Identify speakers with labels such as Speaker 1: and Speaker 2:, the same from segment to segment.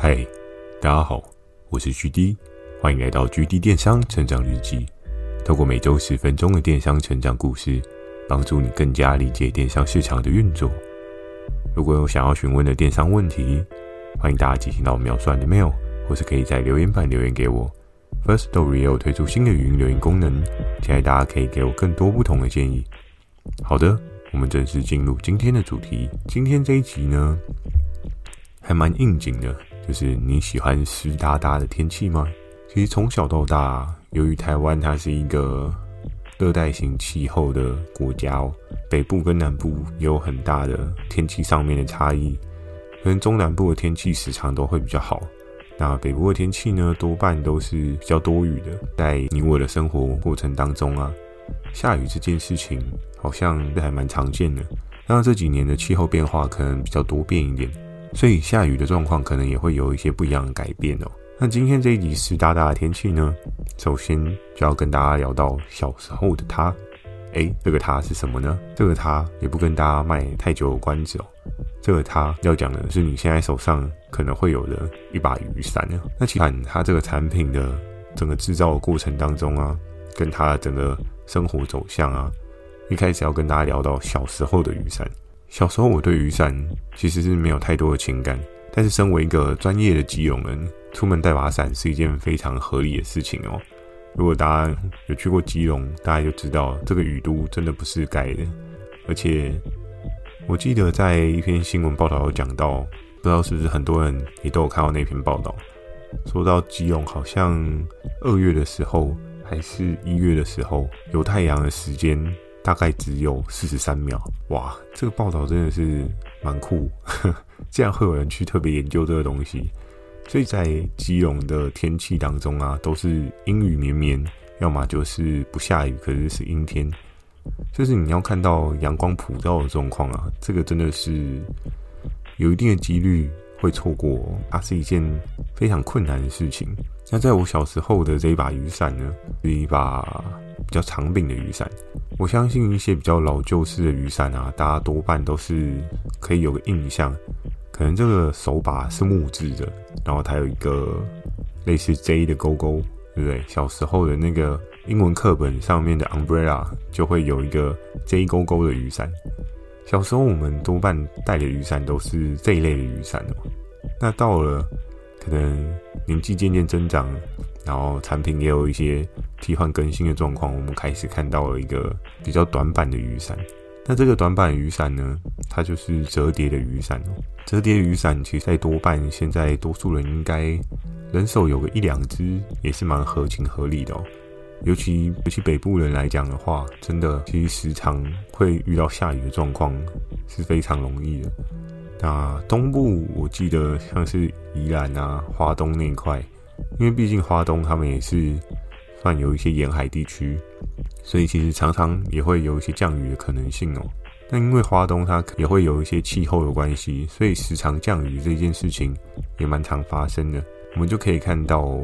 Speaker 1: 嗨，大家好，我是 GD，欢迎来到 GD 电商成长日记。透过每周十分钟的电商成长故事，帮助你更加理解电商市场的运作。如果有想要询问的电商问题，欢迎大家寄信到秒算的 mail，或是可以在留言板留言给我。First Story 也有推出新的语音留言功能，期待大家可以给我更多不同的建议。好的，我们正式进入今天的主题。今天这一集呢，还蛮应景的。就是你喜欢湿哒哒的天气吗？其实从小到大，由于台湾它是一个热带型气候的国家哦，北部跟南部有很大的天气上面的差异。可能中南部的天气时常都会比较好，那北部的天气呢，多半都是比较多雨的。在你我的生活过程当中啊，下雨这件事情好像是还蛮常见的。那这几年的气候变化可能比较多变一点。所以下雨的状况可能也会有一些不一样的改变哦。那今天这一集湿哒哒的天气呢，首先就要跟大家聊到小时候的他。诶，这个他是什么呢？这个他也不跟大家卖太久的关子哦。这个他要讲的是你现在手上可能会有的一把雨伞呢。那其实它这个产品的整个制造的过程当中啊，跟它的整个生活走向啊，一开始要跟大家聊到小时候的雨伞。小时候我对雨伞其实是没有太多的情感，但是身为一个专业的基隆人，出门带把伞是一件非常合理的事情哦。如果大家有去过基隆，大家就知道这个雨都真的不是盖的。而且我记得在一篇新闻报道有讲到，不知道是不是很多人也都有看到那篇报道，说到基隆好像二月的时候还是一月的时候有太阳的时间。大概只有四十三秒，哇！这个报道真的是蛮酷，竟然会有人去特别研究这个东西。所以在基隆的天气当中啊，都是阴雨绵绵，要么就是不下雨，可是是阴天。就是你要看到阳光普照的状况啊，这个真的是有一定的几率会错过，它是一件非常困难的事情。那在我小时候的这一把雨伞呢，是一把比较长柄的雨伞。我相信一些比较老旧式的雨伞啊，大家多半都是可以有个印象，可能这个手把是木质的，然后它有一个类似 J 的勾勾，对不对？小时候的那个英文课本上面的 umbrella 就会有一个 J 勾勾的雨伞。小时候我们多半带的雨伞都是这一类的雨伞哦。那到了可能年纪渐渐增长。然后产品也有一些替换更新的状况，我们开始看到了一个比较短板的雨伞。那这个短板雨伞呢，它就是折叠的雨伞哦。折叠雨伞其实在多半现在多数人应该人手有个一两只，也是蛮合情合理的哦。尤其尤其北部人来讲的话，真的其实时常会遇到下雨的状况，是非常容易的。那东部我记得像是宜兰啊、花东那一块。因为毕竟花东他们也是算有一些沿海地区，所以其实常常也会有一些降雨的可能性哦。但因为花东它也会有一些气候的关系，所以时常降雨这件事情也蛮常发生的。我们就可以看到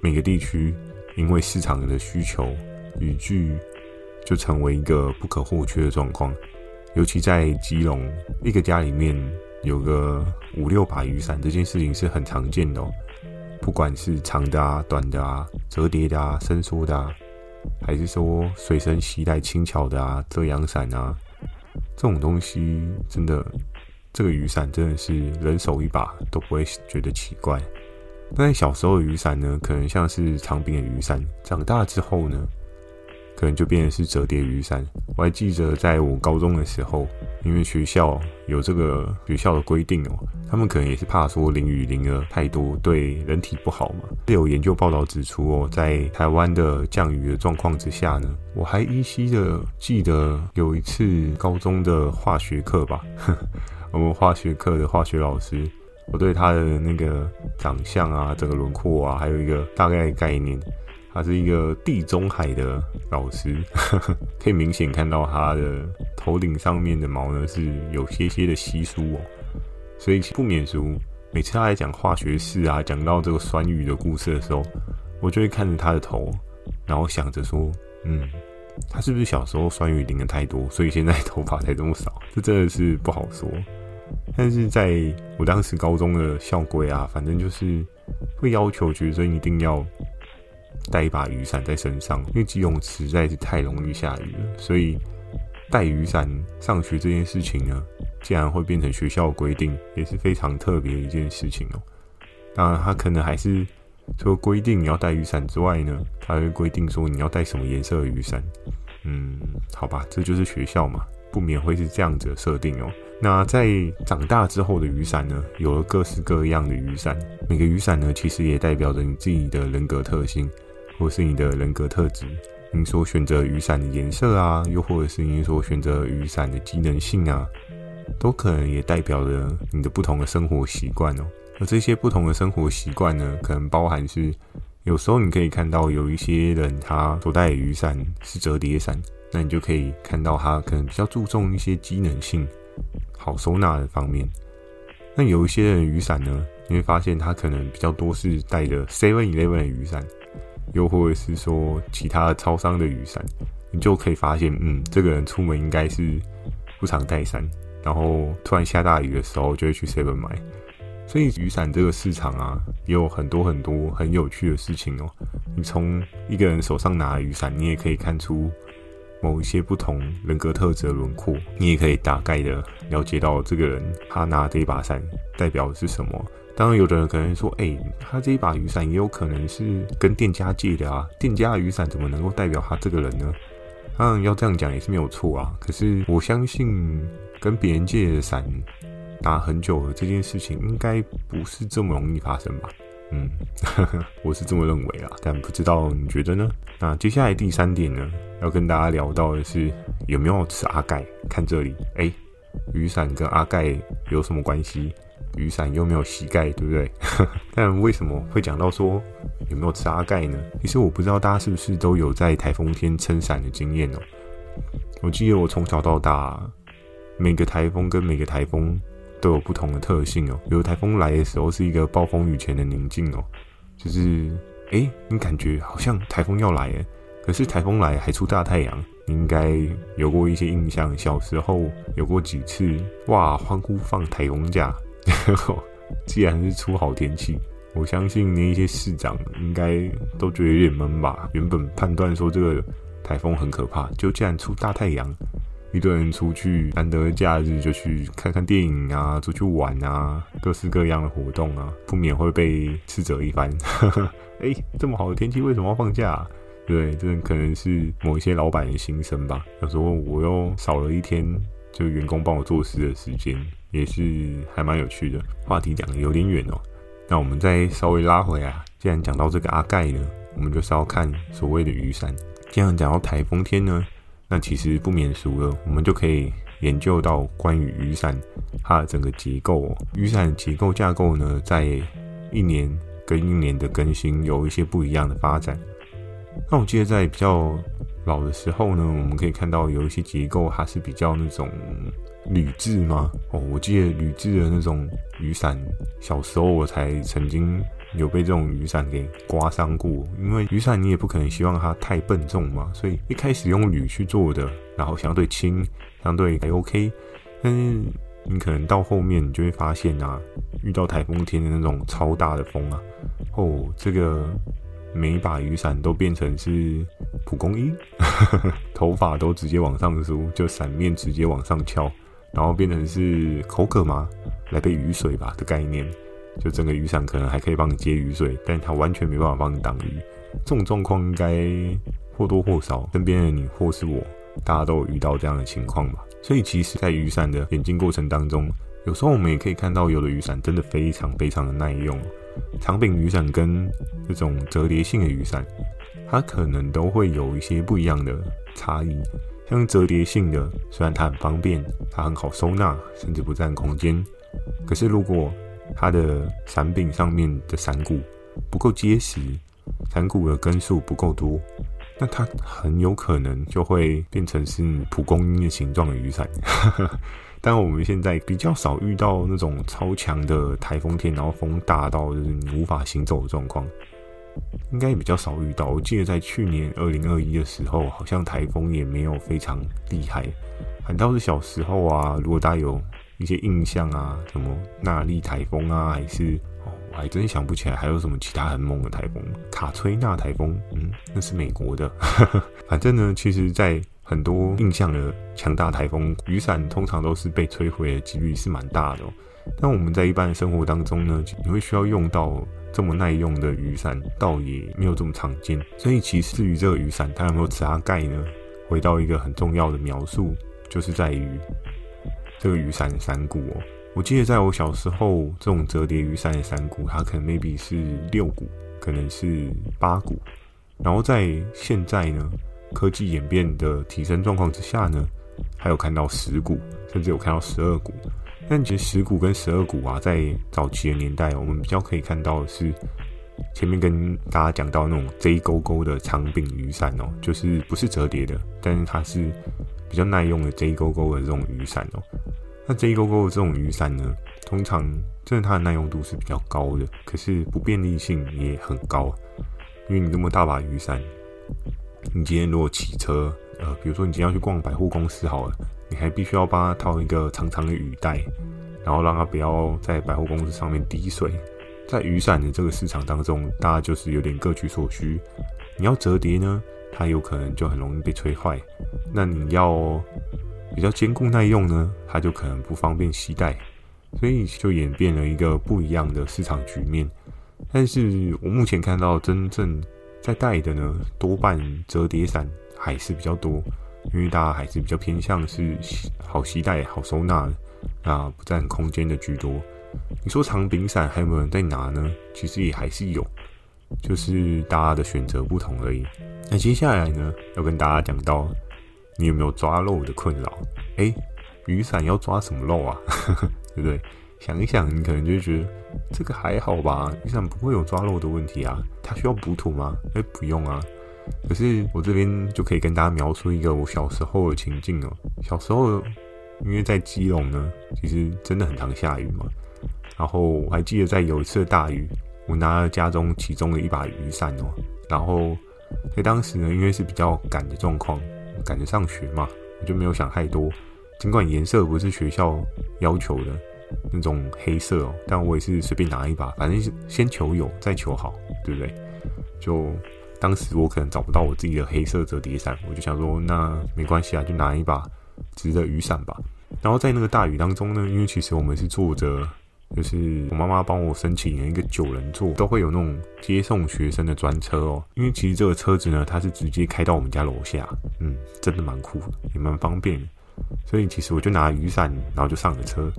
Speaker 1: 每个地区因为市场的需求，雨具就成为一个不可或缺的状况。尤其在基隆，一个家里面有个五六把雨伞，这件事情是很常见的哦。不管是长的啊、短的啊、折叠的啊、伸缩的啊，还是说随身携带轻巧的啊、遮阳伞啊，这种东西真的，这个雨伞真的是人手一把都不会觉得奇怪。那小时候的雨伞呢，可能像是长柄的雨伞，长大之后呢，可能就变成是折叠雨伞。我还记得在我高中的时候，因为学校有这个学校的规定哦，他们可能也是怕说淋雨淋了太多对人体不好嘛。有研究报道指出哦，在台湾的降雨的状况之下呢，我还依稀的记得有一次高中的化学课吧，我们化学课的化学老师，我对他的那个长相啊、整个轮廓啊，还有一个大概概念。他是一个地中海的老师，可以明显看到他的头顶上面的毛呢是有些些的稀疏哦，所以不免俗。每次他来讲化学式啊，讲到这个酸雨的故事的时候，我就会看着他的头，然后想着说，嗯，他是不是小时候酸雨淋得太多，所以现在头发才这么少？这真的是不好说。但是在我当时高中的校规啊，反正就是会要求学生一定要带一把雨伞在身上，因为基隆实在是太容易下雨了，所以带雨伞上学这件事情呢，竟然会变成学校规定，也是非常特别的一件事情哦。当然，他可能还是除了规定你要带雨伞之外呢，他会规定说你要带什么颜色的雨伞。嗯，好吧，这就是学校嘛，不免会是这样子的设定哦。那在长大之后的雨伞呢，有了各式各样的雨伞，每个雨伞呢，其实也代表着你自己的人格特性，或是你的人格特质。你所选择雨伞的颜色啊，又或者是你所选择雨伞的机能性啊，都可能也代表着你的不同的生活习惯哦。而这些不同的生活习惯呢，可能包含是，有时候你可以看到有一些人他所带的雨伞是折叠伞，那你就可以看到他可能比较注重一些机能性。好收纳的方面，那有一些人雨伞呢，你会发现他可能比较多是带着 Seven Eleven 的雨伞，又或者是说其他超商的雨伞，你就可以发现，嗯，这个人出门应该是不常带伞，然后突然下大雨的时候就会去 Seven 买。所以雨伞这个市场啊，也有很多很多很有趣的事情哦。你从一个人手上拿雨伞，你也可以看出。某一些不同人格特质的轮廓，你也可以大概的了解到这个人他拿这一把伞代表的是什么。当然，有的人可能说：“哎、他这一把雨伞也有可能是跟店家借的啊，店家的雨伞怎么能够代表他这个人呢？”当然，要这样讲也是没有错啊。可是我相信，跟别人借的伞打很久了这件事情，应该不是这么容易发生吧。嗯，我是这么认为啊，但不知道你觉得呢？那接下来第三点呢，要跟大家聊到的是有没有吃阿盖？看这里，哎、雨伞跟阿盖有什么关系？雨伞又没有膝盖，对不对？但为什么会讲到说有没有吃阿钙呢？其实我不知道大家是不是都有在台风天撑伞的经验哦。我记得我从小到大，每个台风跟每个台风。都有不同的特性哦。有台风来的时候是一个暴风雨前的宁静哦，就是诶，你感觉好像台风要来诶，可是台风来还出大太阳，你应该有过一些印象。小时候有过几次哇，欢呼放台风假，既然是出好天气，我相信那一些市长应该都觉得有点闷吧。原本判断说这个台风很可怕，就竟然出大太阳。一堆人出去，难得的假日就去看看电影啊，出去玩啊，各式各样的活动啊，不免会被斥责一番。哎、这么好的天气，为什么要放假啊？对，这可能是某一些老板的心声吧。有时候我又少了一天，就员工帮我做事的时间，也是还蛮有趣的。话题讲的有点远哦，那我们再稍微拉回来啊。既然讲到这个阿盖呢，我们就是要看所谓的雨伞。既然讲到台风天呢。那其实不免俗了，我们就可以研究到关于雨伞它的整个结构。雨伞结构架构呢，在一年跟一年的更新有一些不一样的发展。那我记得在比较老的时候呢，我们可以看到有一些结构它是比较那种铝制吗？哦，我记得铝制的那种雨伞，小时候我才曾经。有被这种雨伞给刮伤过，因为雨伞你也不可能希望它太笨重嘛，所以一开始用铝去做的，然后相对轻，相对还 OK。但是你可能到后面你就会发现啊，遇到台风天的那种超大的风啊，哦，这个每一把雨伞都变成是蒲公英，头发都直接往上梳，就伞面直接往上翘，然后变成是口渴吗？来杯雨水吧的概念。就整个雨伞可能还可以帮你接雨水，但它完全没办法帮你挡雨。这种状况应该或多或少，身边的你或是我，大家都有遇到这样的情况吧。所以其实，在雨伞的演进过程当中，有时候我们也可以看到，有的雨伞真的非常非常的耐用。长柄雨伞跟这种折叠性的雨伞，它可能都会有一些不一样的差异。像折叠性的，虽然它很方便，它很好收纳，甚至不占空间，可是如果它的伞柄上面的伞骨不够结实，伞骨的根数不够多，那它很有可能就会变成是蒲公英的形状的雨伞。但我们现在比较少遇到那种超强的台风天，然后风大到就是你无法行走的状况，应该也比较少遇到。我记得在去年二零二一的时候，好像台风也没有非常厉害。反倒是小时候啊，如果大家有一些印象啊，什么纳莉台风啊，还是，我还真想不起来还有什么其他很猛的台风，卡崔娜台风，嗯，那是美国的。反正呢，其实，在很多印象的强大台风，雨伞通常都是被摧毁的几率是蛮大的哦。但我们在一般的生活当中呢，你会需要用到这么耐用的雨伞，倒也没有这么常见。所以，其实至于这个雨伞它有没有加盖呢？回到一个很重要的描述，就是在于这个雨伞的伞骨哦。我记得在我小时候，这种折叠雨伞的伞骨，它可能 maybe 是六股，可能是八股。然后在现在呢，科技演变的提升状况之下呢，还有看到十股，甚至有看到十二股。但其实十股跟十二股啊，在早期的年代，我们比较可以看到的是前面跟大家讲到那种 J 勾勾的长柄雨伞哦，就是不是折叠的，但是它是比较耐用的 J 勾勾的这种雨伞哦。那 J 勾勾的这种雨伞呢，通常真的它的耐用度是比较高的，可是不便利性也很高，因为你这么大把雨伞，你今天如果骑车，呃，比如说你今天要去逛百货公司好了，你还必须要帮他套一个长长的雨带，然后让他不要在百货公司上面滴水。在雨伞的这个市场当中，大家就是有点各取所需。你要折叠呢，它有可能就很容易被吹坏；那你要比较坚固耐用呢，它就可能不方便携带，所以就演变了一个不一样的市场局面。但是我目前看到真正在带的呢，多半折叠伞还是比较多，因为大家还是比较偏向是好携带、好收纳，那不占空间的居多。你说长柄伞还有没有人在拿呢？其实也还是有，就是大家的选择不同而已。那接下来呢，要跟大家讲到。你有没有抓漏的困扰？哎，雨伞要抓什么漏啊？对不对？想一想，你可能就觉得这个还好吧，雨伞不会有抓漏的问题啊。它需要补土吗？哎，不用啊。可是我这边就可以跟大家描述一个我小时候的情境哦。小时候，因为在基隆呢，其实真的很常下雨嘛。然后我还记得在有一次大雨，我拿了家中其中的一把雨伞哦。然后在当时呢，因为是比较赶的状况。赶着上学嘛，我就没有想太多。尽管颜色不是学校要求的那种黑色哦，但我也是随便拿一把，反正先求有，再求好，对不对？就当时我可能找不到我自己的黑色折叠伞，我就想说，那没关系啊，就拿一把直的雨伞吧。然后在那个大雨当中呢，因为其实我们是坐着。就是我妈妈帮我申请了一个九人座，都会有那种接送学生的专车哦。因为其实这个车子呢，它是直接开到我们家楼下，嗯，真的蛮酷，也蛮方便。所以其实我就拿雨伞，然后就上了车。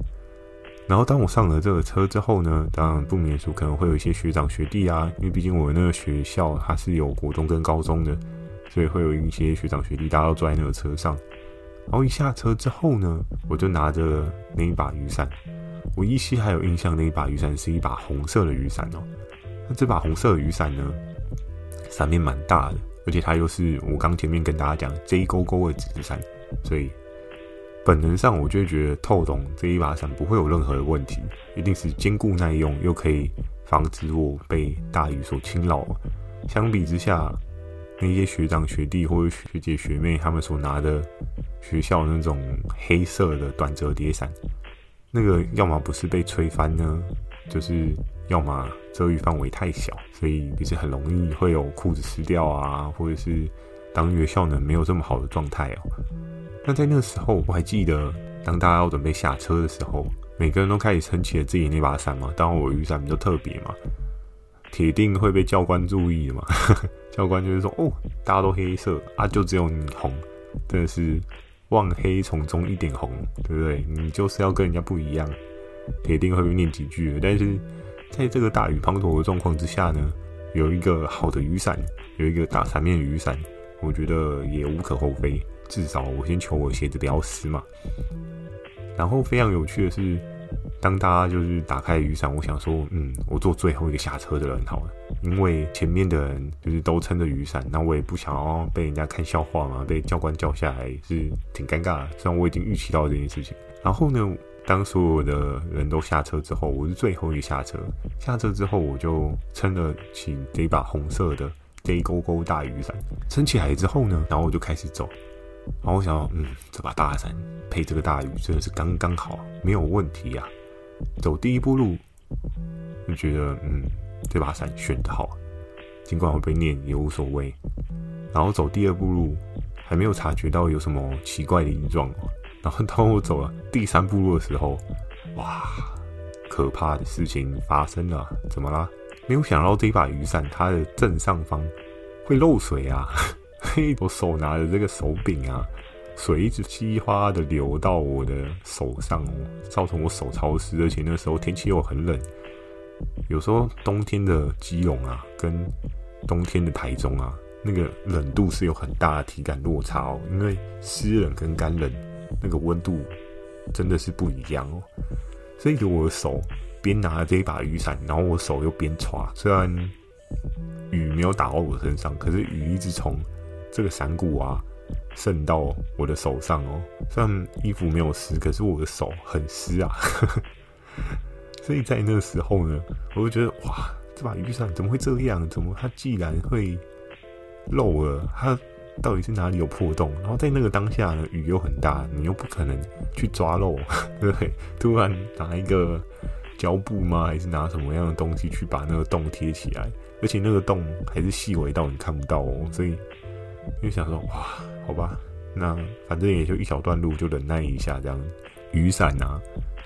Speaker 1: 然后当我上了这个车之后呢，当然不免俗可能会有一些学长学弟啊，因为毕竟我那个学校它是有国中跟高中的，所以会有一些学长学弟，大家都坐在那个车上。然后一下车之后呢，我就拿着那一把雨伞。我依稀还有印象，那一把雨伞是一把红色的雨伞哦。那这把红色的雨伞呢，伞面蛮大的，而且它又是我刚前面跟大家讲 J 勾勾的纸伞，所以本能上我就会觉得透懂这一把伞不会有任何的问题，一定是坚固耐用，又可以防止我被大雨所侵扰。相比之下，那些学长学弟或者学姐学妹他们所拿的学校那种黑色的短折叠伞。那个要么不是被吹翻呢，就是要么遮雨范围太小，所以也是很容易会有裤子湿掉啊，或者是当月效能没有这么好的状态哦。那在那个时候，我还记得，当大家要准备下车的时候，每个人都开始撑起了自己那把伞嘛。当然，我雨伞比较特别嘛，铁定会被教官注意嘛。教官就是说：“哦，大家都黑色啊，就只有你红，真的是。”望黑丛中一点红，对不对？你就是要跟人家不一样，铁定会被念几句。但是在这个大雨滂沱的状况之下呢，有一个好的雨伞，有一个大伞面雨伞，我觉得也无可厚非。至少我先求我鞋子不要湿嘛。然后非常有趣的是。当大家就是打开雨伞，我想说，嗯，我做最后一个下车的人好了，因为前面的人就是都撑着雨伞，那我也不想要被人家看笑话嘛，被教官叫下来是挺尴尬的。虽然我已经预期到这件事情，然后呢，当所有的人都下车之后，我是最后一个下车。下车之后，我就撑了起这一把红色的 J 勾勾大雨伞，撑起来之后呢，然后我就开始走。然后我想，嗯，这把大伞配这个大雨真的是刚刚好，没有问题、啊。走第一步路就觉得，嗯，这把伞选得好，尽管我被念也无所谓。然后走第二步路，还没有察觉到有什么奇怪的形状。然后当我走了第三步路的时候，哇，可怕的事情发生了！怎么啦？没有想到这一把雨伞它的正上方会漏水啊！我手拿着这个手柄啊，水一直稀哗的流到我的手上，造成我手潮湿，而且那时候天气又很冷。有时候冬天的基隆啊，跟冬天的台中啊，那个冷度是有很大的体感落差哦，因为湿冷跟干冷那个温度真的是不一样哦。所以我的手边拿着这一把雨伞，然后我手又边抓，虽然雨没有打到我身上，可是雨一直从这个伞骨啊渗到我的手上哦。虽然衣服没有湿，可是我的手很湿啊。所以在那个时候呢，我就觉得哇，这把雨伞怎么会这样？怎么它既然会漏了？它到底是哪里有破洞？然后在那个当下呢，雨又很大，你又不可能去抓漏，对不对？突然拿一个胶布吗？还是拿什么样的东西去把那个洞贴起来？而且那个洞还是细微到你看不到哦。所以就想说，哇，好吧，那反正也就一小段路，就忍耐一下这样。雨伞啊。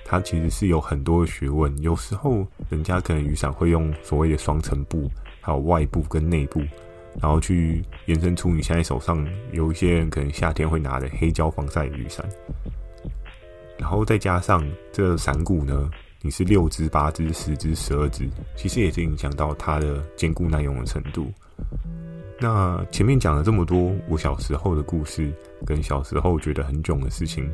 Speaker 1: 它其实是有很多学问，有时候人家可能雨伞会用所谓的双层布，还有外部跟内部，然后去延伸出你现在手上有一些人可能夏天会拿的黑胶防晒雨伞，然后再加上这个伞骨呢，你是六只、八只、十只、十二只，其实也是影响到它的坚固耐用的程度。那前面讲了这么多我小时候的故事，跟小时候觉得很囧的事情，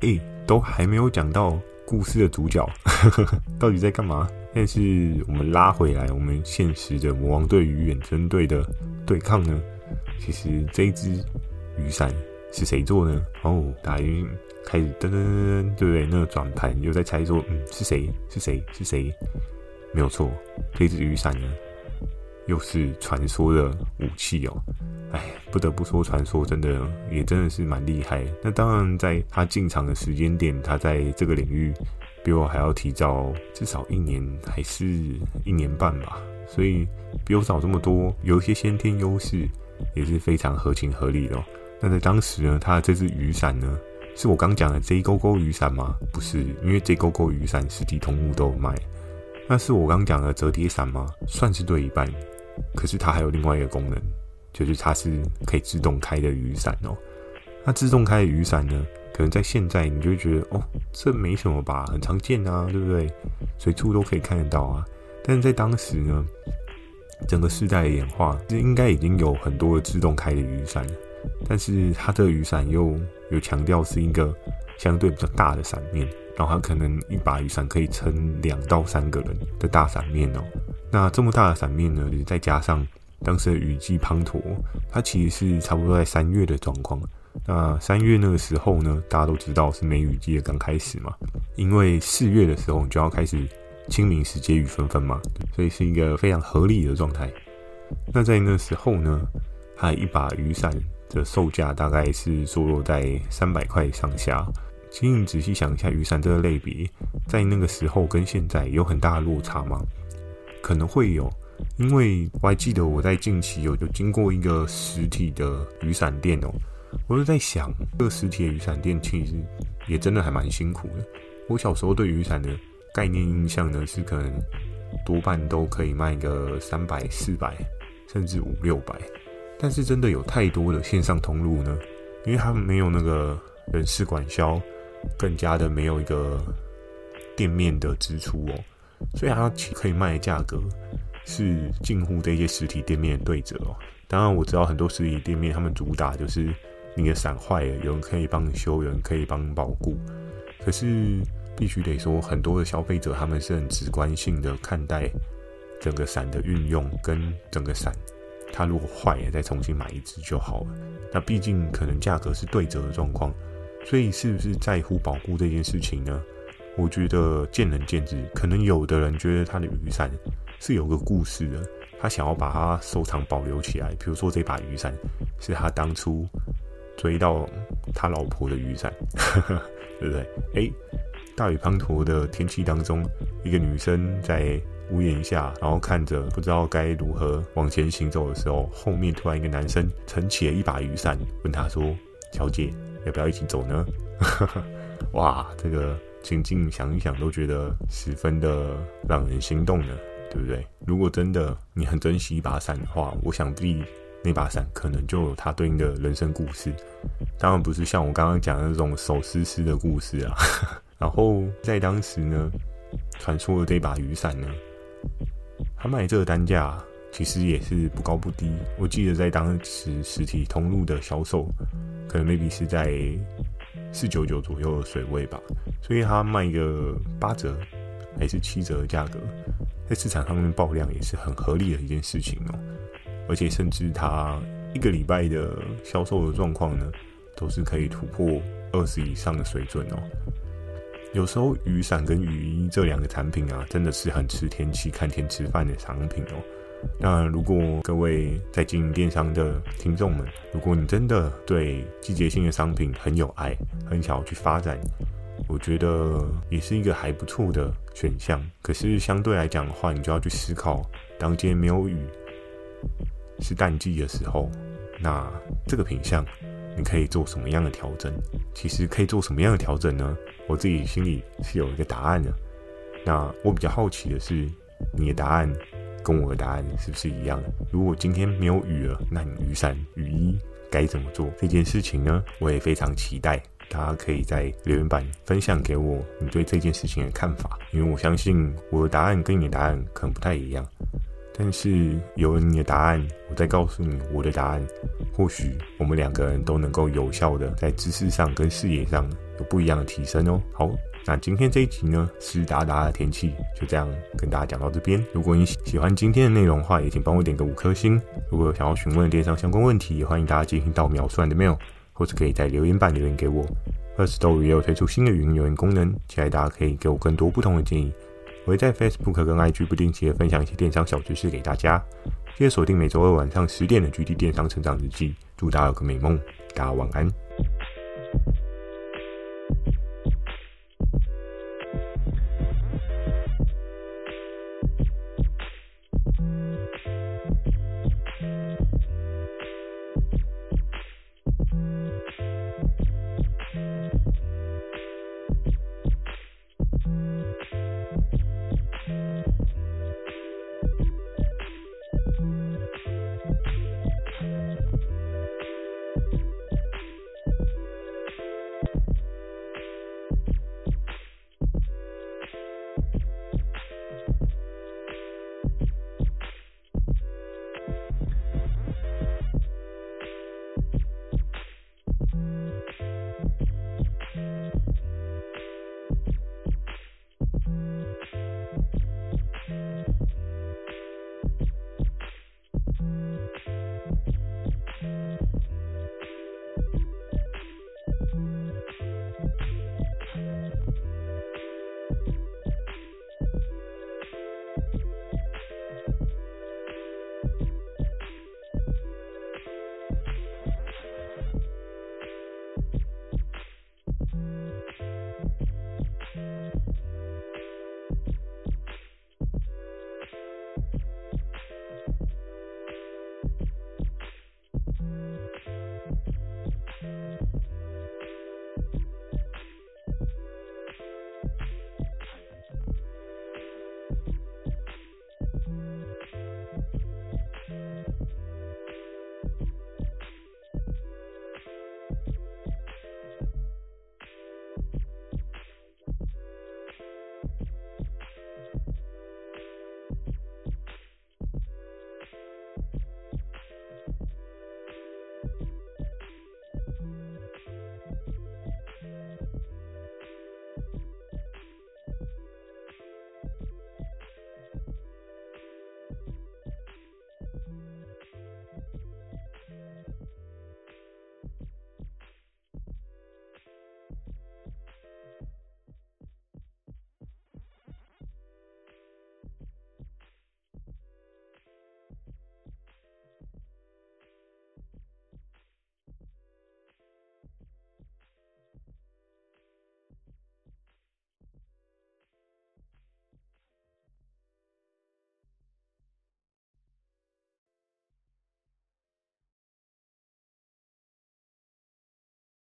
Speaker 1: 诶。都还没有讲到故事的主角 到底在干嘛，但是我们拉回来，我们现实的魔王队与远征队的对抗呢？其实这一支雨伞是谁做呢？哦，大家开始噔噔噔噔，对不对？那个转盘又在猜说，嗯，是谁？是谁？是谁？没有错，这支雨伞呢，又是传说的武器哦。哎，不得不说，传说真的也真的是蛮厉害。那当然，在他进场的时间点，他在这个领域比我还要提早至少一年还是一年半吧，所以比我早这么多，有一些先天优势也是非常合情合理的。那在当时呢，他的这支雨伞呢，是我刚讲的 J 勾勾雨伞吗？不是，因为 J 勾勾雨伞实体通路都有卖。那是我刚讲的折叠伞吗？算是对一半，可是它还有另外一个功能。就是它是可以自动开的雨伞哦。那自动开的雨伞呢，可能在现在你就觉得哦，这没什么吧，很常见啊，对不对？随处都可以看得到啊。但是在当时呢，整个世代的演化，这应该已经有很多的自动开的雨伞，但是它的雨伞又有强调是一个相对比较大的伞面，然后它可能一把雨伞可以撑两到三个人的大伞面哦。那这么大的伞面呢，再加上当时的雨季滂沱，它其实是差不多在三月的状况。那三月那个时候呢，大家都知道是梅雨季的刚开始嘛，因为四月的时候你就要开始清明时节雨纷纷嘛，所以是一个非常合理的状态。那在那时候呢，它一把雨伞的售价大概是坐落在三百块上下。请你仔细想一下，雨伞这个类别在那个时候跟现在有很大的落差吗？可能会有。因为我还记得我在近期有有经过一个实体的雨伞店哦，我就在想，这个实体的雨伞店其实也真的还蛮辛苦的。我小时候对雨伞的概念印象呢，是可能多半都可以卖个三百、四百，甚至五六百。但是真的有太多的线上通路呢，因为他们没有那个人事管销，更加的没有一个店面的支出哦，所以他可以卖的价格。是近乎这些实体店面的对折哦。当然我知道很多实体店面，他们主打就是你的伞坏了，有人可以帮你修，有人可以帮你保固。可是必须得说，很多的消费者他们是很直观性的看待整个伞的运用跟整个伞，它如果坏了再重新买一支就好了。那毕竟可能价格是对折的状况，所以是不是在乎保护这件事情呢？我觉得见仁见智。可能有的人觉得他的雨伞。是有个故事的，他想要把它收藏保留起来。比如说这把雨伞是他当初追到他老婆的雨伞，对不对？哎，大雨滂沱的天气当中，一个女生在屋檐下，然后看着不知道该如何往前行走的时候，后面突然一个男生撑起了一把雨伞，问他说：“小姐，要不要一起走呢？” 哇，这个情境想一想都觉得十分的让人心动呢，对不对？如果真的你很珍惜一把伞的话，我想必那把伞可能就有它对应的人生故事，当然不是像我刚刚讲的那种手撕撕的故事啊。然后在当时呢，传说的这把雨伞呢。他卖这个单价其实也是不高不低，我记得在当时实体通路的销售，可能 maybe 是在四九九左右的水位吧，所以他卖一个八折还是七折的价格，在市场上面爆量也是很合理的一件事情哦。而且甚至他一个礼拜的销售的状况呢，都是可以突破二十以上的水准哦。有时候雨伞跟雨衣这两个产品啊，真的是很吃天气、看天吃饭的商品哦。那如果各位在经营电商的听众们，如果你真的对季节性的商品很有爱，很想要去发展，我觉得也是一个还不错的选项。可是相对来讲的话，你就要去思考，当今天没有雨，是淡季的时候，那这个品相。你可以做什么样的调整？其实可以做什么样的调整呢？我自己心里是有一个答案的。那我比较好奇的是，你的答案跟我的答案是不是一样的？如果今天没有雨了，那你雨伞、雨衣该怎么做？这件事情呢，我也非常期待，大家可以在留言板分享给我你对这件事情的看法，因为我相信我的答案跟你的答案可能不太一样。但是有了你的答案，我再告诉你我的答案，或许我们两个人都能够有效的在知识上跟视野上有不一样的提升哦。好，那今天这一集呢，湿哒哒的天气就这样跟大家讲到这边。如果你喜欢今天的内容的话，也请帮我点个五颗星。如果有想要询问的电商相关问题，也欢迎大家进行到描述栏的 mail，或者可以在留言板留言给我。二十六也有推出新的语音留言功能，期待大家可以给我更多不同的建议。我会在 Facebook 跟 IG 不定期的分享一些电商小知识给大家，记得锁定每周二晚上十点的《GD 电商成长日记》，祝大家有个美梦，大家晚安。